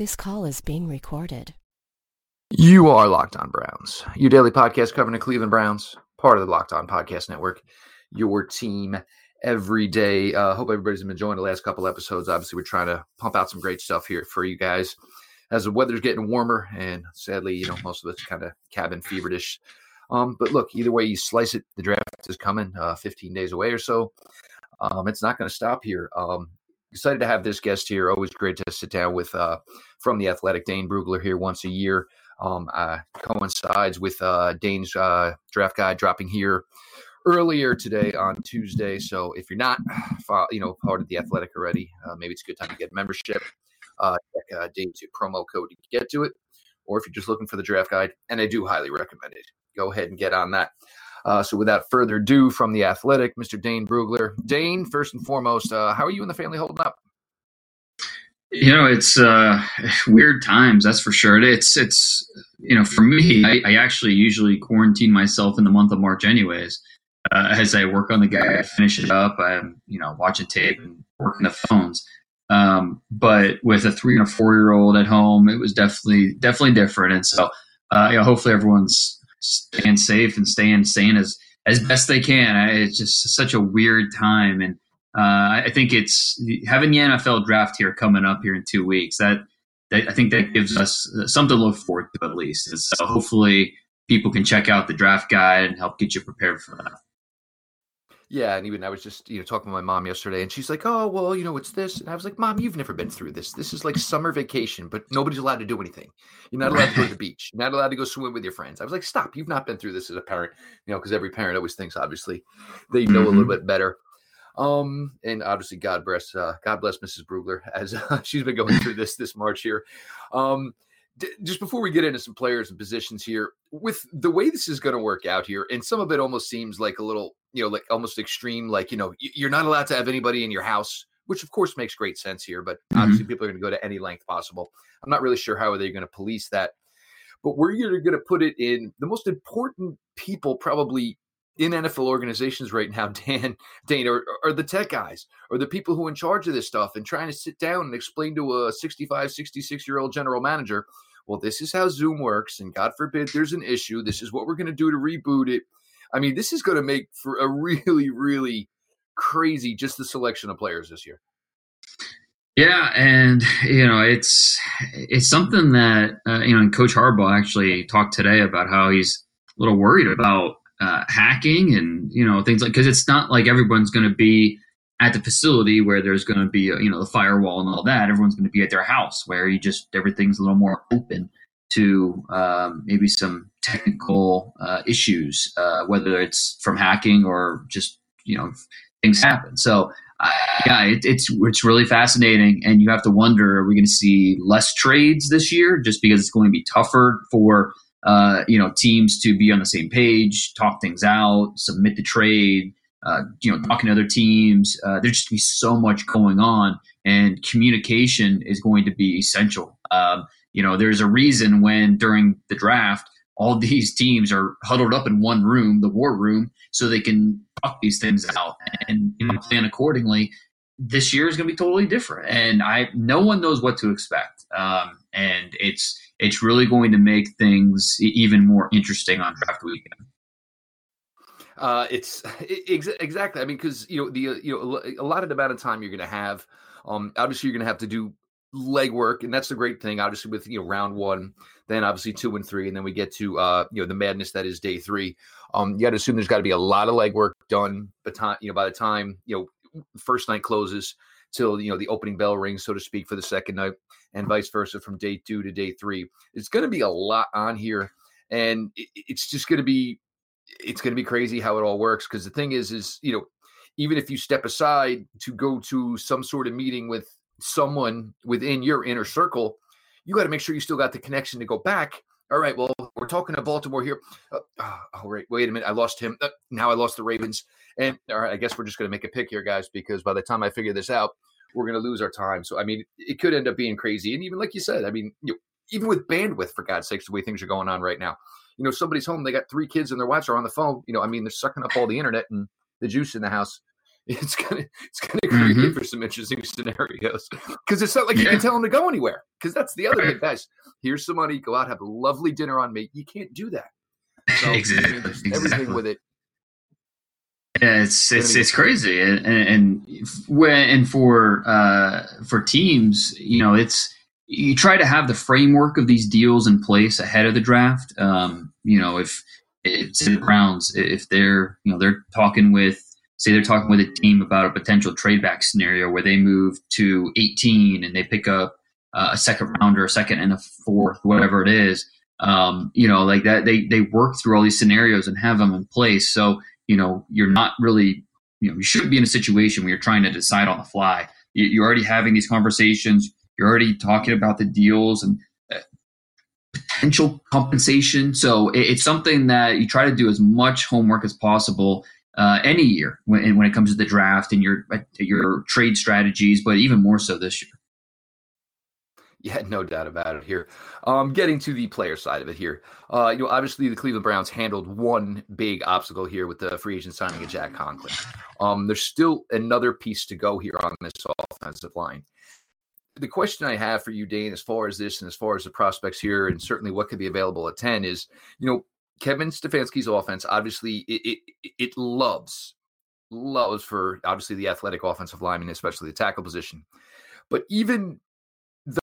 This call is being recorded. You are Locked On Browns, your daily podcast covering the Cleveland Browns, part of the Locked On Podcast Network, your team every day. Uh, hope everybody's been enjoying the last couple episodes. Obviously, we're trying to pump out some great stuff here for you guys as the weather's getting warmer, and sadly, you know, most of it's kind of cabin feverish. Um, but look, either way you slice it, the draft is coming, uh, 15 days away or so. Um, it's not going to stop here. Um, excited to have this guest here. Always great to sit down with uh, from the Athletic Dane Brugler here once a year. Um, uh, coincides with uh, Dane's uh, draft guide dropping here earlier today on Tuesday. So if you're not, you know, part of the Athletic already, uh, maybe it's a good time to get membership. Uh, check Dane's promo code to get to it, or if you're just looking for the draft guide, and I do highly recommend it. Go ahead and get on that. Uh, so without further ado, from the Athletic, Mr. Dane Brugler. Dane, first and foremost, uh, how are you and the family holding up? You know, it's uh, weird times, that's for sure. It's it's you know, for me, I, I actually usually quarantine myself in the month of March, anyways. Uh, as I work on the guy, I finish it up. I'm you know watching tape and working the phones. Um, but with a three and a four year old at home, it was definitely definitely different. And so, uh, you know, hopefully everyone's staying safe and staying sane as as best they can. I, it's just such a weird time, and uh, I think it's having the NFL draft here coming up here in two weeks. That, that I think that gives us something to look forward to at least. And so hopefully people can check out the draft guide and help get you prepared for that. Yeah, and even I was just you know talking to my mom yesterday, and she's like, "Oh, well, you know, it's this," and I was like, "Mom, you've never been through this. This is like summer vacation, but nobody's allowed to do anything. You're not allowed to go to the beach. You're not allowed to go swim with your friends." I was like, "Stop! You've not been through this as a parent, you know, because every parent always thinks obviously they know mm-hmm. a little mm-hmm. bit better." Um, and obviously, God bless, uh, God bless Mrs. Brugler as uh, she's been going through this this March here. Um, just before we get into some players and positions here, with the way this is going to work out here, and some of it almost seems like a little, you know, like almost extreme, like, you know, you're not allowed to have anybody in your house, which of course makes great sense here, but mm-hmm. obviously people are going to go to any length possible. I'm not really sure how they're going to police that, but we're going to put it in the most important people probably in NFL organizations right now, Dan, Dane, are, are the tech guys or the people who are in charge of this stuff and trying to sit down and explain to a 65, 66 year old general manager well, this is how Zoom works, and God forbid there's an issue. This is what we're going to do to reboot it. I mean, this is going to make for a really, really crazy just the selection of players this year. Yeah, and you know it's it's something that uh, you know. And Coach Harbaugh actually talked today about how he's a little worried about uh, hacking and you know things like because it's not like everyone's going to be at the facility where there's going to be a, you know the firewall and all that everyone's going to be at their house where you just everything's a little more open to um, maybe some technical uh, issues uh, whether it's from hacking or just you know things happen so uh, yeah it, it's it's really fascinating and you have to wonder are we going to see less trades this year just because it's going to be tougher for uh, you know teams to be on the same page talk things out submit the trade uh, you know, talking to other teams. Uh, there's just be so much going on, and communication is going to be essential. Um, you know, there's a reason when during the draft, all these teams are huddled up in one room, the war room, so they can talk these things out and you know, plan accordingly. This year is going to be totally different, and I no one knows what to expect, um, and it's it's really going to make things even more interesting on draft weekend. Uh, it's ex- exactly. I mean, because you know the uh, you know a lot of the amount of time you're going to have. Um, obviously, you're going to have to do legwork, and that's the great thing. Obviously, with you know round one, then obviously two and three, and then we get to uh, you know the madness that is day three. Um, you got to assume there's got to be a lot of legwork done, but time you know by the time you know first night closes till you know the opening bell rings, so to speak, for the second night, and vice versa from day two to day three. It's going to be a lot on here, and it, it's just going to be it's going to be crazy how it all works because the thing is is you know even if you step aside to go to some sort of meeting with someone within your inner circle you got to make sure you still got the connection to go back. All right well we're talking to baltimore here. Uh, oh, all right wait a minute i lost him. Uh, now i lost the ravens. And all right i guess we're just going to make a pick here guys because by the time i figure this out we're going to lose our time. So i mean it could end up being crazy. And even like you said i mean you know, even with bandwidth for god's sakes the way things are going on right now. You know, somebody's home, they got three kids and their wives are on the phone. You know, I mean, they're sucking up all the internet and the juice in the house. It's gonna it's gonna create mm-hmm. for some interesting scenarios because it's not like yeah. you can tell them to go anywhere. because that's the other thing, guys. Here's some money. Go out, have a lovely dinner on me. You can't do that. So, exactly. I mean, exactly. Everything with it. Yeah, it's it's it's crazy, and and when and for uh, for teams, you know, it's you try to have the framework of these deals in place ahead of the draft. Um, you know, if it's the Browns, if they're you know they're talking with say they're talking with a team about a potential trade back scenario where they move to 18 and they pick up uh, a second rounder, a second and a fourth, whatever it is. Um, you know, like that, they they work through all these scenarios and have them in place. So you know, you're not really, you know, you shouldn't be in a situation where you're trying to decide on the fly. You're already having these conversations. You're already talking about the deals and uh, potential compensation. So it's something that you try to do as much homework as possible uh, any year when, when it comes to the draft and your your trade strategies, but even more so this year. Yeah, no doubt about it here. Um, getting to the player side of it here. Uh, you know, obviously the Cleveland Browns handled one big obstacle here with the free agent signing of Jack Conklin. Um, there's still another piece to go here on this offensive line. The question I have for you, Dane, as far as this and as far as the prospects here, and certainly what could be available at 10 is, you know, Kevin Stefanski's offense, obviously, it, it, it loves, loves for obviously the athletic offensive lineman, especially the tackle position. But even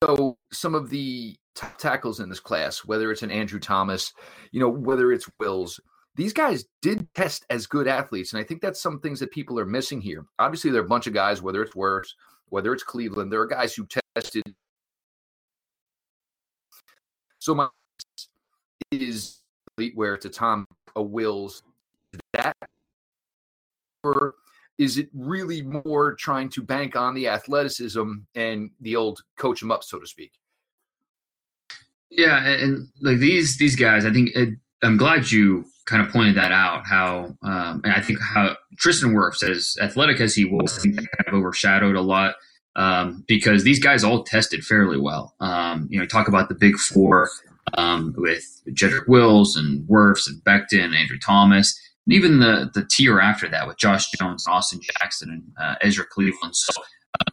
though some of the t- tackles in this class, whether it's an Andrew Thomas, you know, whether it's Wills, these guys did test as good athletes. And I think that's some things that people are missing here. Obviously, there are a bunch of guys, whether it's Wirfs, whether it's Cleveland, there are guys who tested. So my is where it's a Tom, a Wills, that or is it really more trying to bank on the athleticism and the old coach them up, so to speak? Yeah, and like these these guys, I think it, I'm glad you kind of pointed that out. How um, and I think how Tristan Wirfs, as athletic as he was, I think that kind of overshadowed a lot um, because these guys all tested fairly well. Um, you know, talk about the big four um, with Jedrick Wills and Wirfs and Becton, and Andrew Thomas and even the the tier after that with Josh Jones, Austin Jackson, and uh, Ezra Cleveland. So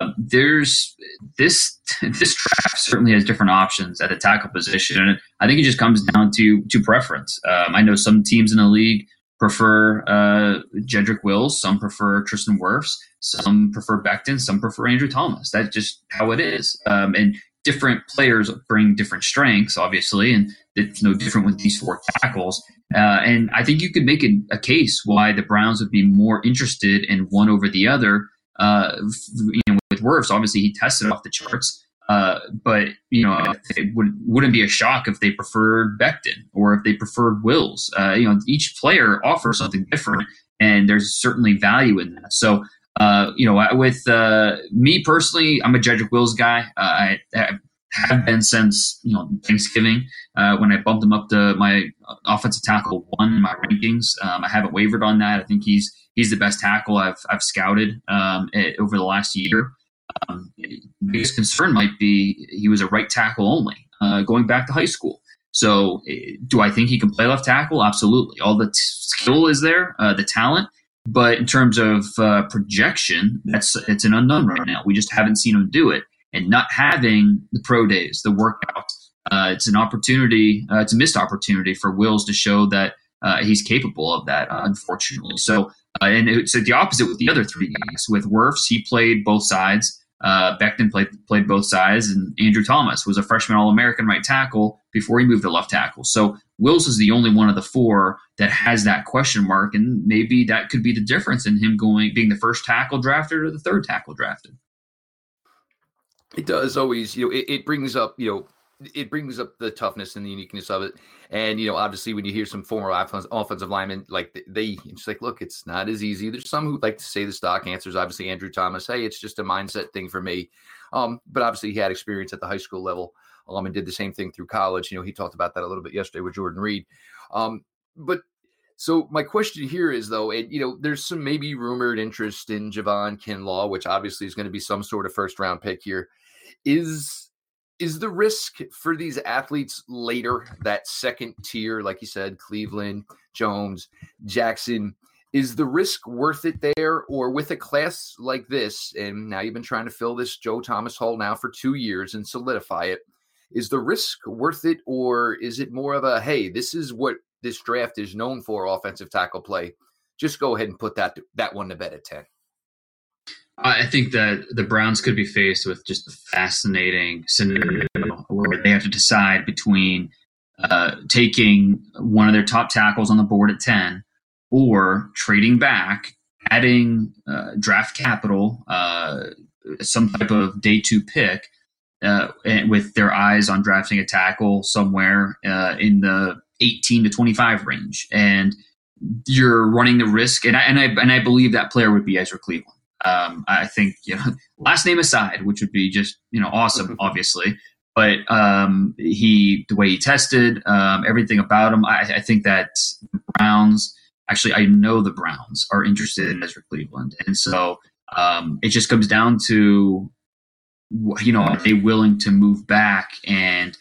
uh, there's this this draft certainly has different options at the tackle position, and I think it just comes down to to preference. Um, I know some teams in the league prefer uh, Jedrick Wills, some prefer Tristan Wirfs, some prefer Becton, some prefer Andrew Thomas. That's just how it is. Um, and different players bring different strengths, obviously, and it's no different with these four tackles. Uh, and I think you could make a, a, case why the Browns would be more interested in one over the other. Uh, you know, with Wirfs, obviously he tested off the charts, uh, but you know it would wouldn't be a shock if they preferred Becton or if they preferred Wills. Uh, you know, each player offers something different, and there's certainly value in that. So uh, you know, with uh, me personally, I'm a Jedrick Wills guy. Uh, I, I, have been since you know Thanksgiving uh, when I bumped him up to my offensive tackle one in my rankings. Um, I haven't wavered on that. I think he's he's the best tackle I've I've scouted um, over the last year. Um, biggest concern might be he was a right tackle only uh, going back to high school. So, do I think he can play left tackle? Absolutely. All the t- skill is there, uh, the talent. But in terms of uh, projection, that's it's an unknown right now. We just haven't seen him do it, and not having the pro days, the workout, uh, it's an opportunity. Uh, it's a missed opportunity for Wills to show that uh, he's capable of that. unfortunately, so uh, and it's the opposite with the other three guys. With Wirfs, he played both sides. Uh, Becton played played both sides, and Andrew Thomas was a freshman All American right tackle before he moved to left tackle. So Wills is the only one of the four that has that question mark, and maybe that could be the difference in him going being the first tackle drafted or the third tackle drafted. It does always, you know, it, it brings up, you know, it brings up the toughness and the uniqueness of it. And you know, obviously, when you hear some former offensive linemen, like they, it's like, look, it's not as easy. There's some who like to say the stock answers. Obviously, Andrew Thomas, hey, it's just a mindset thing for me. Um, but obviously, he had experience at the high school level, um, and did the same thing through college. You know, he talked about that a little bit yesterday with Jordan Reed. Um, but so my question here is though, and you know, there's some maybe rumored interest in Javon Kinlaw, which obviously is going to be some sort of first round pick here. Is is the risk for these athletes later that second tier like you said cleveland jones jackson is the risk worth it there or with a class like this and now you've been trying to fill this joe thomas hole now for two years and solidify it is the risk worth it, or is it more of a hey, this is what this draft is known for, offensive tackle play? Just go ahead and put that that one to bed at ten. I think that the Browns could be faced with just a fascinating scenario where they have to decide between uh, taking one of their top tackles on the board at 10 or trading back, adding uh, draft capital, uh, some type of day two pick, uh, with their eyes on drafting a tackle somewhere uh, in the 18 to 25 range. And you're running the risk, and I, and I, and I believe that player would be Ezra Cleveland. Um, I think you know, last name aside, which would be just you know awesome, obviously. But um, he, the way he tested, um, everything about him, I, I, think that Browns. Actually, I know the Browns are interested in Ezra Cleveland, and so um, it just comes down to, you know, are they willing to move back and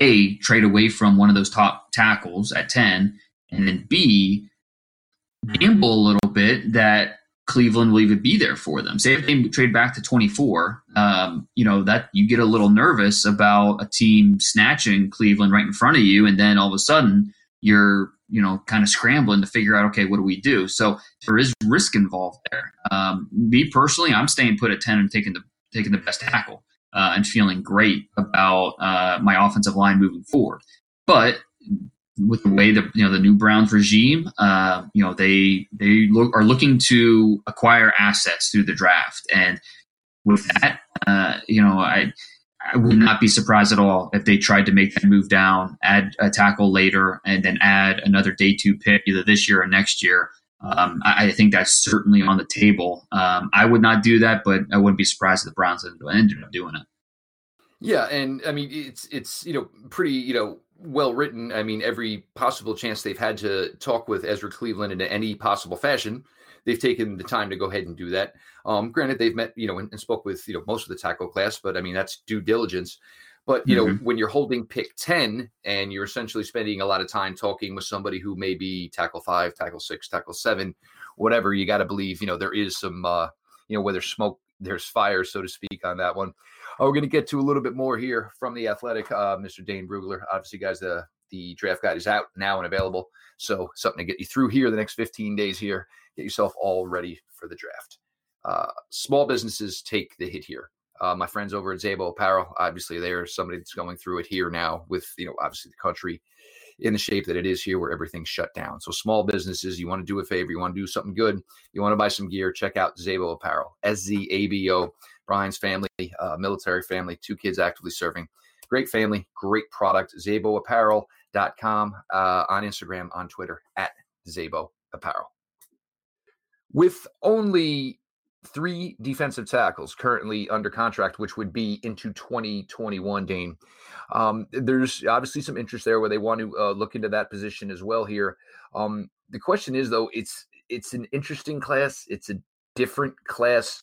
a trade away from one of those top tackles at ten, and then b gamble a little bit that Cleveland will even be there for them. Say if they trade back to 24, um, you know, that you get a little nervous about a team snatching Cleveland right in front of you. And then all of a sudden you're, you know, kind of scrambling to figure out, okay, what do we do? So there is risk involved there. Um, me personally, I'm staying put at 10 and taking the, taking the best tackle uh, and feeling great about uh, my offensive line moving forward. But with the way the you know the new Browns regime, uh, you know they they are looking to acquire assets through the draft, and with that, uh, you know I I would not be surprised at all if they tried to make that move down, add a tackle later, and then add another day two pick either this year or next year. Um, I, I, think that's certainly on the table. Um, I would not do that, but I wouldn't be surprised if the Browns ended up doing it. Yeah, and I mean it's it's you know pretty you know well written. I mean, every possible chance they've had to talk with Ezra Cleveland in any possible fashion, they've taken the time to go ahead and do that. Um, granted, they've met, you know, and, and, spoke with, you know, most of the tackle class, but I mean, that's due diligence. But, you mm-hmm. know, when you're holding pick 10 and you're essentially spending a lot of time talking with somebody who may be tackle five, tackle six, tackle seven, whatever, you got to believe, you know, there is some, uh, you know, where there's smoke, there's fire, so to speak, on that one. Uh, we're going to get to a little bit more here from the athletic, uh, Mr. Dane Brugler. Obviously, guys, the the draft guide is out now and available. So something to get you through here the next 15 days here. Get yourself all ready for the draft. Uh, small businesses take the hit here. Uh, my friends over at Zabo Apparel, obviously, they're somebody that's going through it here now with, you know, obviously the country in the shape that it is here where everything's shut down. So small businesses, you want to do a favor, you want to do something good, you want to buy some gear, check out Zabo Apparel, S Z A B O. Brian's family, uh, military family, two kids actively serving. Great family, great product. ZaboApparel.com uh, on Instagram, on Twitter at Zabo Apparel. With only three defensive tackles currently under contract, which would be into 2021, Dane. Um, there's obviously some interest there where they want to uh, look into that position as well here. Um, the question is, though, it's it's an interesting class. It's a different class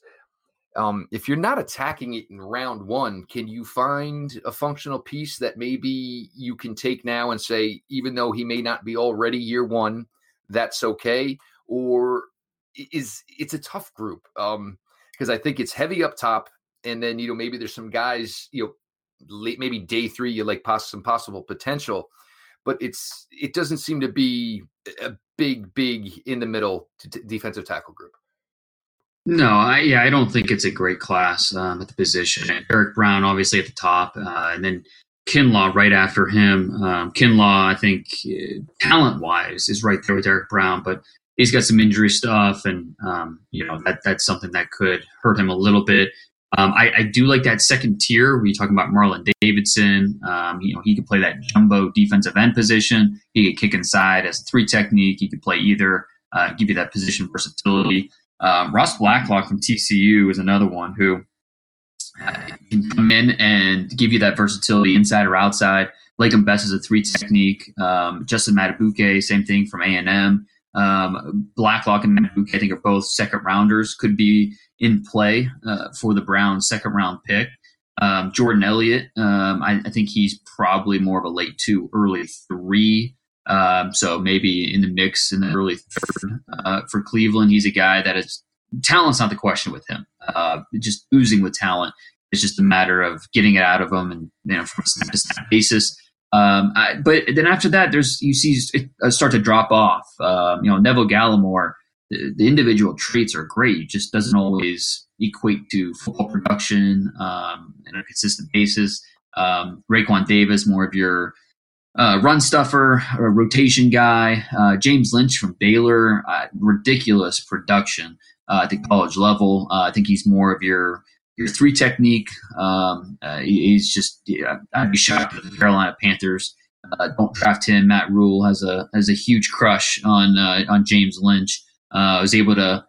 um, if you're not attacking it in round one, can you find a functional piece that maybe you can take now and say, even though he may not be already year one, that's okay? Or is it's a tough group? Um, because I think it's heavy up top, and then you know maybe there's some guys, you know, late, maybe day three you like poss- some possible potential, but it's it doesn't seem to be a big, big in the middle t- defensive tackle group. No, I, yeah, I don't think it's a great class um, at the position. Derrick Brown, obviously at the top, uh, and then Kinlaw right after him. Um, Kinlaw, I think, uh, talent wise, is right there with Derrick Brown, but he's got some injury stuff, and um, you know that that's something that could hurt him a little bit. Um, I, I, do like that second tier where you talk about Marlon Davidson. Um, you know, he could play that jumbo defensive end position. He could kick inside as a three technique. He could play either, uh, give you that position versatility. Um, Ross Blacklock from TCU is another one who uh, can come in and give you that versatility inside or outside. Lakem Best is a three technique. Um, Justin Madubuike, same thing from A&M. Um, Blacklock and Madubuike, I think, are both second rounders, could be in play uh, for the Browns' second round pick. Um, Jordan Elliott, um, I, I, think he's probably more of a late two, early three um, so maybe in the mix in the early third uh, for Cleveland. He's a guy that is talent's not the question with him. Uh, just oozing with talent. It's just a matter of getting it out of them and you know from a snap to snap basis. Um, I, but then after that, there's you see it uh, start to drop off. Um, you know, Neville Gallimore, the, the, individual traits are great. It just doesn't always equate to football production um, on a consistent basis. Um, Raekwon Davis, more of your uh, run stuffer, rotation guy. Uh, James Lynch from Baylor, uh, ridiculous production uh, at the college level. Uh, I think he's more of your your three technique. Um, uh, he's just yeah, I'd be shocked if the Carolina Panthers don't draft him. Matt Rhule has a has a huge crush on on James Lynch. I was able to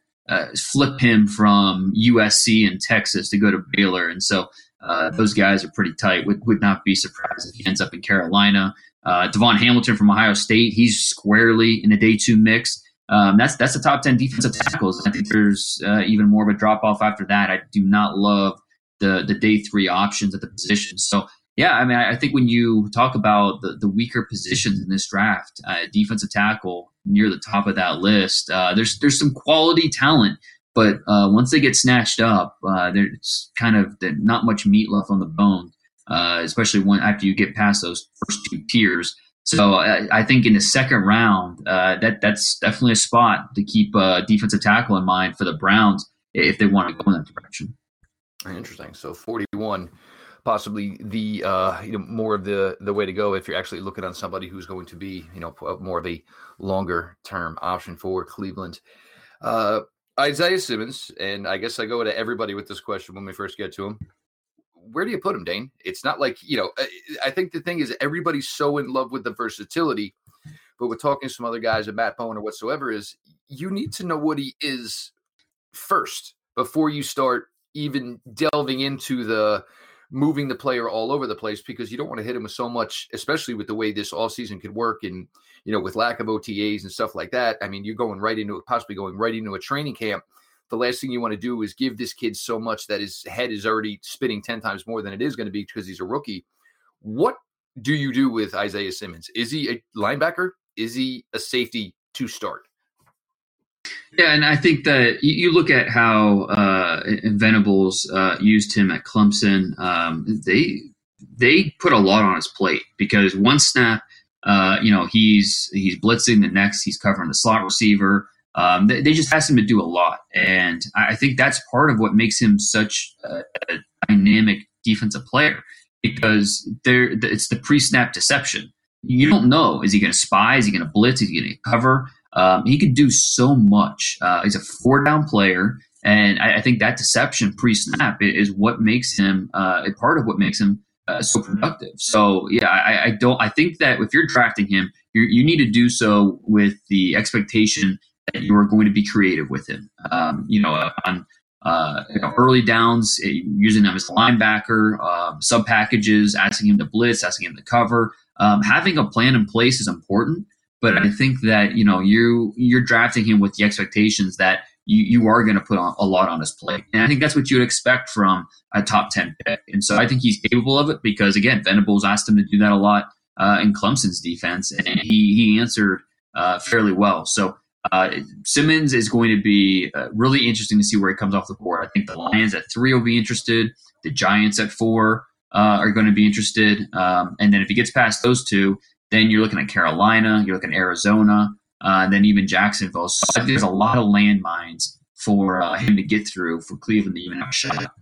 flip him from USC and Texas to go to Baylor, and so. Uh, those guys are pretty tight. Would, would not be surprised if he ends up in Carolina. Uh, DaVon Hamilton from Ohio State, he's squarely in the day two mix. Um, that's that's the top ten defensive tackles. I think there's uh, even more of a drop off after that. I do not love the the day three options at the position. So yeah, I mean, I think when you talk about the, the weaker positions in this draft, uh, defensive tackle near the top of that list, uh, there's there's some quality talent, but uh, once they get snatched up, uh, there's kind of not much meat left on the bone uh, especially when after you get past those first two tiers. So I, I think in the second round, uh, that that's definitely a spot to keep uh, defensive tackle in mind for the Browns if they want to go in that direction. Interesting. So 41, possibly the uh, you know more of the the way to go if you're actually looking on somebody who's going to be you know more of a longer term option for Cleveland. Uh, Isaiah Simmons, and I guess I go to everybody with this question when we first get to him where do you put him, Dane? It's not like, you know, I think the thing is everybody's so in love with the versatility, but we're talking to some other guys, a Matt Bowen or whatsoever, is you need to know what he is first before you start even delving into the moving the player all over the place because you don't want to hit him with so much, especially with the way this all season could work and, you know, with lack of OTAs and stuff like that. I mean, you're going right into possibly going right into a training camp the last thing you want to do is give this kid so much that his head is already spinning 10 times more than it is going to be because he's a rookie. What do you do with Isaiah Simmons? Is he a linebacker? Is he a safety to start? Yeah, and I think that you look at how uh, Venables uh, used him at Clemson. Um, they they put a lot on his plate because one snap, uh, you know, he's he's blitzing. The next, he's covering the slot receiver. Um, they, they, just asked him to do a lot, and I think that's part of what makes him such a, a dynamic defensive player because there it's the pre-snap deception. You don't know is he going to spy? Is he going to blitz? Is he going to cover? Um, he can do so much. Uh, he's a four-down player, and I, I, think that deception pre-snap is what makes him uh, a part of what makes him uh, so productive. So yeah, I, I, don't. I think that if you're drafting him, you need to do so with the expectation that you are going to be creative with him. Um, you know, on uh, you know, early downs, eh, using him as a linebacker, um, sub packages, asking him to blitz, asking him to cover. Um, having a plan in place is important, but I think that you know you you're drafting him with the expectations that you, you are going to put on, a lot on his plate, and I think that's what you would expect from a top ten pick. And so I think he's capable of it because again, Venables asked him to do that a lot uh, in Clemson's defense, and he he answered uh, fairly well. So uh, Simmons is going to be uh, really interesting to see where he comes off the board. I think the Lions at three will be interested. The Giants at four uh, are going to be interested. Um, and then if he gets past those two, then you're looking at Carolina, you're looking at Arizona, uh, and then even Jacksonville. So there's a lot of landmines for uh, him to get through for Cleveland to even have a shot.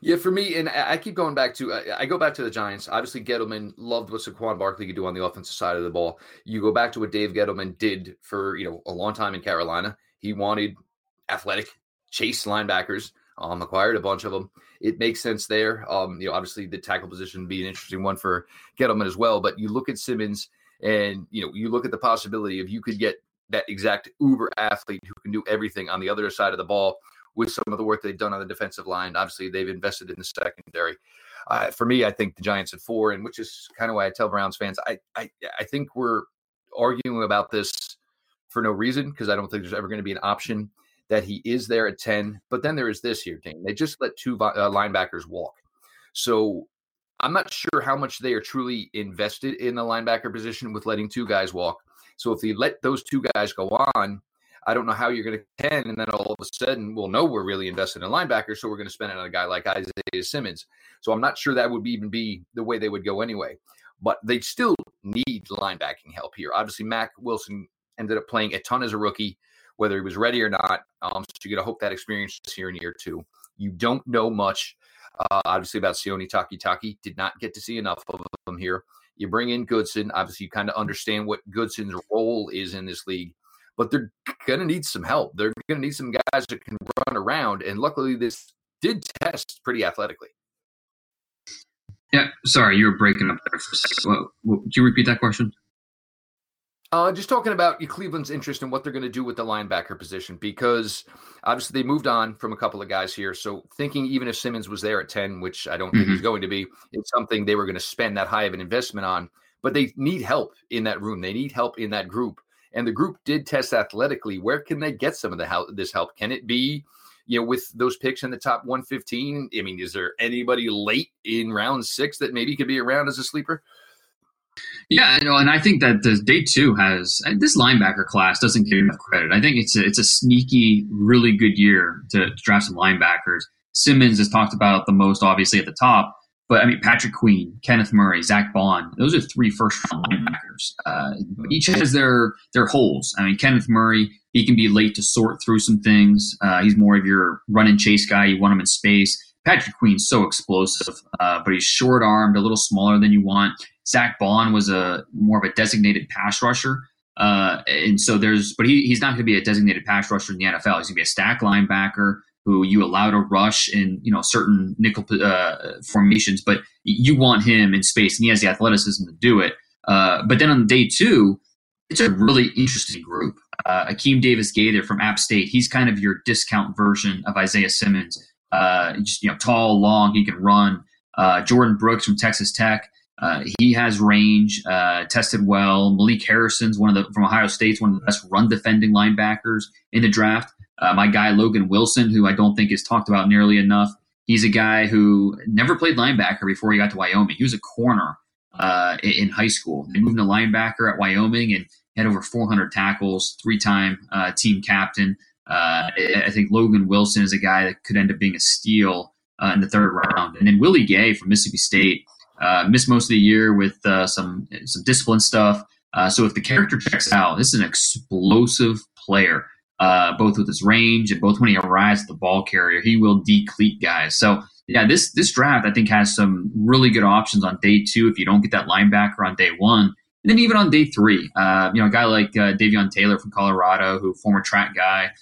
Yeah, for me, and I keep going back to I go back to the Giants. Obviously, Gettleman loved what Saquon Barkley could do on the offensive side of the ball. You go back to what Dave Gettleman did for you know a long time in Carolina. He wanted athletic chase linebackers. Um, acquired a bunch of them. It makes sense there. Um, you know, obviously the tackle position would be an interesting one for Gettleman as well. But you look at Simmons, and you know, you look at the possibility of you could get that exact uber athlete who can do everything on the other side of the ball with some of the work they've done on the defensive line. Obviously, they've invested in the secondary. Uh, for me, I think the Giants at four, and which is kind of why I tell Browns fans, I I, I think we're arguing about this for no reason because I don't think there's ever going to be an option that he is there at 10. But then there is this here, Dane. They just let two uh, linebackers walk. So I'm not sure how much they are truly invested in the linebacker position with letting two guys walk. So if they let those two guys go on, I don't know how you're going to 10, and then all of a sudden we'll know we're really invested in linebackers, so we're going to spend it on a guy like Isaiah Simmons. So I'm not sure that would even be the way they would go anyway. But they still need linebacking help here. Obviously, Mack Wilson ended up playing a ton as a rookie, whether he was ready or not. Um, so you're going to hope that experience is here in year two. You don't know much, uh, obviously, about Sione Takitaki. Did not get to see enough of him here. You bring in Goodson. Obviously, you kind of understand what Goodson's role is in this league, but they're going to need some help. They're going to need some guys that can run around. And luckily, this did test pretty athletically. Yeah, sorry, you were breaking up there for a second. Well, would you repeat that question? Uh, just talking about Cleveland's interest in what they're going to do with the linebacker position, because obviously they moved on from a couple of guys here. So thinking even if Simmons was there at 10, which I don't mm-hmm. think he's going to be, it's something they were going to spend that high of an investment on. But they need help in that room. They need help in that group. And the group did test athletically. Where can they get some of the help, this help? Can it be, you know, with those picks in the top 115? I mean, is there anybody late in round six that maybe could be around as a sleeper? Yeah, you know, and I think that the day two has uh, this linebacker class doesn't get enough credit. I think it's a, it's a sneaky, really good year to, to draft some linebackers. Simmons is talked about the most, obviously at the top, but I mean Patrick Queen, Kenneth Murray, Zack Baun, Those are three first round linebackers. Uh, each has their their holes. I mean Kenneth Murray, he can be late to sort through some things. Uh, he's more of your run and chase guy. You want him in space. Patrick Queen's so explosive, uh, but he's short armed, a little smaller than you want. Zack Baun was a more of a designated pass rusher. Uh, and so there's, but he, he's not going to be a designated pass rusher in the NFL. He's going to be a stack linebacker who you allow to rush in, you know, certain nickel uh, formations, but you want him in space and he has the athleticism to do it. Uh, but then on day two, it's a really interesting group. Uh, Akeem Davis Gaither from App State, he's kind of your discount version of Isaiah Simmons. Uh, just, you know, tall, long, he can run. Uh, Jordyn Brooks from Texas Tech, uh, he has range, uh, tested well. Malik Harrison's one of the from Ohio State's one of the best run defending linebackers in the draft. Uh, my guy Logan Wilson, who I don't think is talked about nearly enough. He's a guy who never played linebacker before he got to Wyoming. He was a corner uh, in high school. They moved to linebacker at Wyoming and had over 400 tackles, three-time uh, team captain. Uh, I think Logan Wilson is a guy that could end up being a steal in the third round. And then Willie Gay from Mississippi State missed most of the year with uh, some some discipline stuff. Uh, so if the character checks out, this is an explosive player, uh, both with his range and both when he arrives at the ball carrier, he will decleat guys. So yeah, this this draft I think has some really good options on day two if you don't get that linebacker on day one. And then even on day three, uh, you know, a guy like uh, Davion Taylor from Colorado, who former track guy,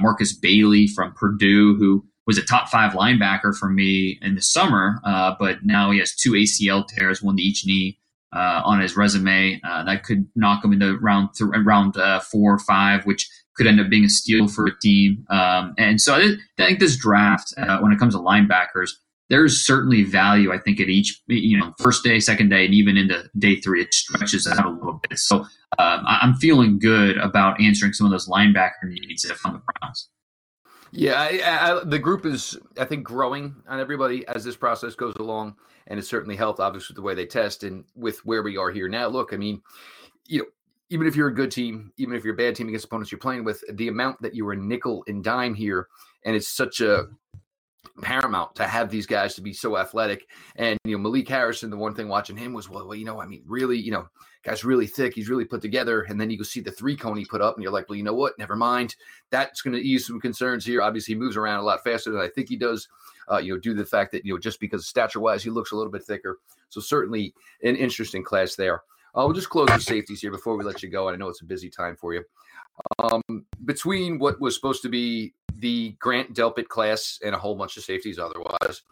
Markus Bailey from Purdue, who was a top five linebacker for me in the summer, uh, but now he has two ACL tears, one to each knee. Uh, on his resume, uh, that could knock him into round th- round uh, four or five, which could end up being a steal for a team. Um, and so I, th- I, think this draft, uh, when it comes to linebackers, there's certainly value. I think at each, you know, first day, second day, and even into day three, it stretches out a little bit. So um, I'm feeling good about answering some of those linebacker needs if I'm the Browns. Yeah, I, I, the group is, I think, growing on everybody as this process goes along, and it's certainly helped, obviously, with the way they test and with where we are here now. Look, I mean, you know, even if you're a good team, even if you're a bad team against opponents you're playing with, the amount that you are nickel and dime here, and it's such a paramount to have these guys to be so athletic. And you know, Malik Harrison, the one thing watching him was, well, well, you know, I mean, really, you know, guy's really thick, he's really put together. And then you go see the three cone he put up, and you're like, well, you know what? Never mind. That's going to ease some concerns here. Obviously, he moves around a lot faster than I think he does. Uh, you know, due to the fact that you know, just because stature wise, he looks a little bit thicker. So certainly an interesting class there. Uh, we'll just close the safeties here before we let you go. And I know it's a busy time for you. Um, between what was supposed to be the Grant Delpit class and a whole bunch of safeties otherwise,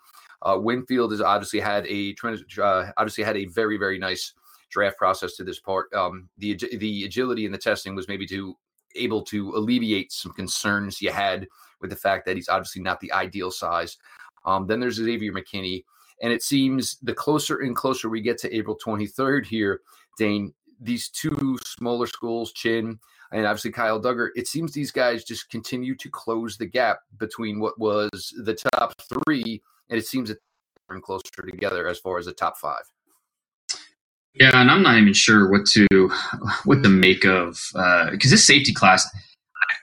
uh, Winfield has obviously had a uh, obviously had a very very nice draft process to this part. Um, the the agility and the testing was maybe to able to alleviate some concerns you had with the fact that he's obviously not the ideal size. Um, then there's Xavier McKinney, and it seems the closer and closer we get to April 23rd here, Dane, these two smaller schools, Chinn and obviously Kyle Dugger, it seems these guys just continue to close the gap between what was the top three, and it seems that they're closer together as far as the top five. Yeah, and I'm not even sure what to what to make of uh because uh, this safety class,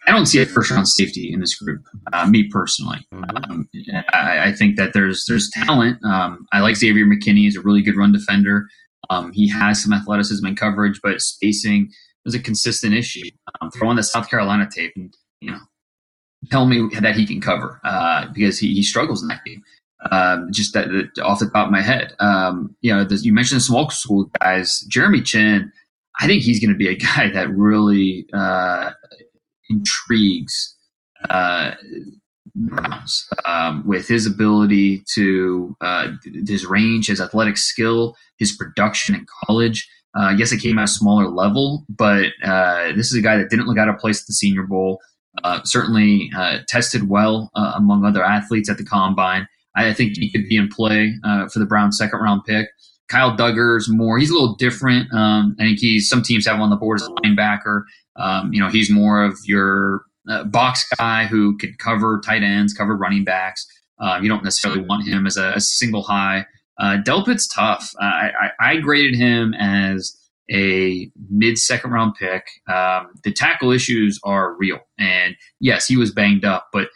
I don't see a first round safety in this group. Uh, me personally, mm-hmm. um, I, I, think that there's there's talent. Um, I like Xavier McKinney; he's a really good run defender. Um, he has some athleticism and coverage, but spacing is a consistent issue. Um, throw on the South Carolina tape, and you know, tell me that he can cover uh, because he, he struggles in that game. Um, just that, that, off the top of my head, um, you know, the, you mentioned the small school guys, Jeremy Chinn. I think he's going to be a guy that really uh, intrigues uh, Browns um, with his ability to uh, his range, his athletic skill, his production in college. Uh, yes, it came at a smaller level, but uh, this is a guy that didn't look out of place at the Senior Bowl. Uh, certainly uh, tested well uh, among other athletes at the combine. I think he could be in play for the Browns' second round pick. Kyle Dugger's more. He's a little different. Um, I think he's some teams have him on the board as a linebacker. Um, you know, he's more of your uh, box guy who could cover tight ends, cover running backs. Uh, you don't necessarily want him as a, a single high. Uh, Delpit's tough. I, I, I, graded him as a mid second round pick. Um, the tackle issues are real, and yes, he was banged up, but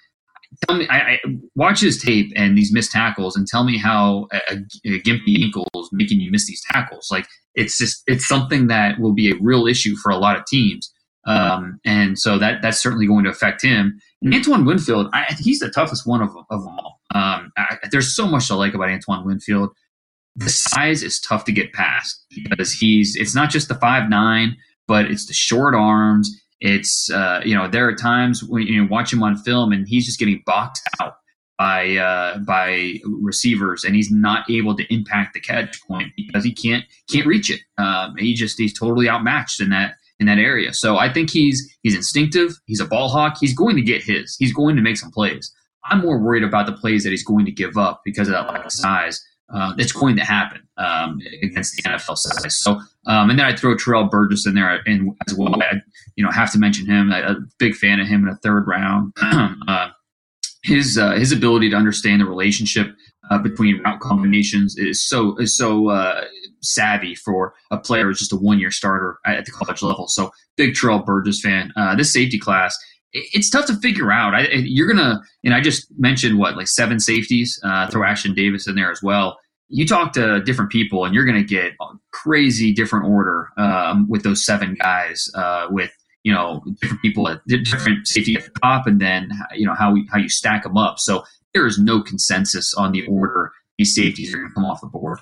tell me, I, I, watch his tape and these missed tackles, and tell me how a, a, gimpy ankle is making you miss these tackles. Like it's just it's something that will be a real issue for a lot of teams, um, and so that that's certainly going to affect him. And Antoine Winfield, I, he's the toughest one of, of them all. Um, there's so much to like about Antoine Winfield. The size is tough to get past because he's it's not just the five nine, but it's the short arms it's uh, you know there are times when you watch him on film and he's just getting boxed out by uh, by receivers and he's not able to impact the catch point because he can't can't reach it. Um, he just he's totally outmatched in that in that area. So I think he's he's instinctive. He's a ball hawk. He's going to get his. He's going to make some plays. I'm more worried about the plays that he's going to give up because of that lack of size. Uh, it's going to happen um, against the NFL size. So, um, and then I throw Terrell Burgess in there in, as well. I, you know, have to mention him. A, a big fan of him in the third round. uh, his uh, his ability to understand the relationship uh, between route combinations is so is so uh, savvy for a player who's just a one year starter at the college level. So, big Terrell Burgess fan. Uh, this safety class it's tough to figure out. I, you're gonna, and I just mentioned what like seven safeties. Uh, throw Ashtyn Davis in there as well. You talk to different people, and you're gonna get crazy different order um, with those seven guys. Uh, with you know different people at different safety at the top, and then you know how how you stack them up. So there is no consensus on the order these safeties are to come off the board.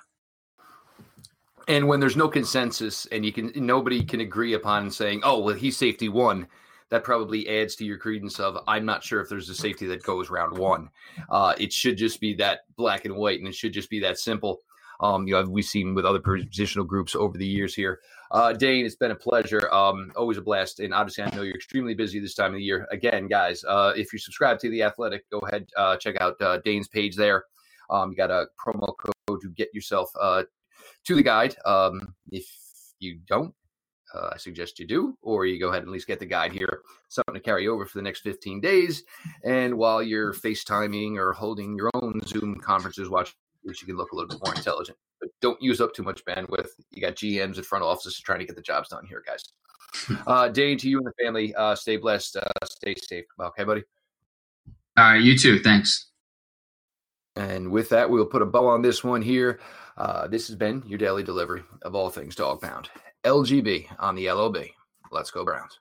And when there's no consensus, and you can nobody can agree upon saying, "Oh, well, he's safety one," that probably adds to your credence of I'm not sure if there's a safety that goes round one. Uh, it should just be that black and white, and it should just be that simple. Um, you know, we've seen with other positional groups over the years here. Uh, Dane, it's been a pleasure. Um, always a blast. And obviously, I know you're extremely busy this time of the year. Again, guys, uh, if you subscribe to The Athletic, go ahead, uh, check out uh, Dane's page there. Um, you got a promo code to get yourself uh, to the guide. Um, if you don't, uh, I suggest you do, or you go ahead and at least get the guide here, something to carry over for the next 15 days. And while you're FaceTiming or holding your own Zoom conferences, watch which you can look a little bit more intelligent. But don't use up too much bandwidth. You got GMs and front offices trying to get the jobs done here, guys. Uh, Dane, to you and the family, uh, stay blessed, uh, stay safe. Okay, buddy. All right, you too. Thanks. And with that, we'll put a bow on this one here. Uh, this has been your daily delivery of all things dog pound. LGB on the LOB. Let's go Browns.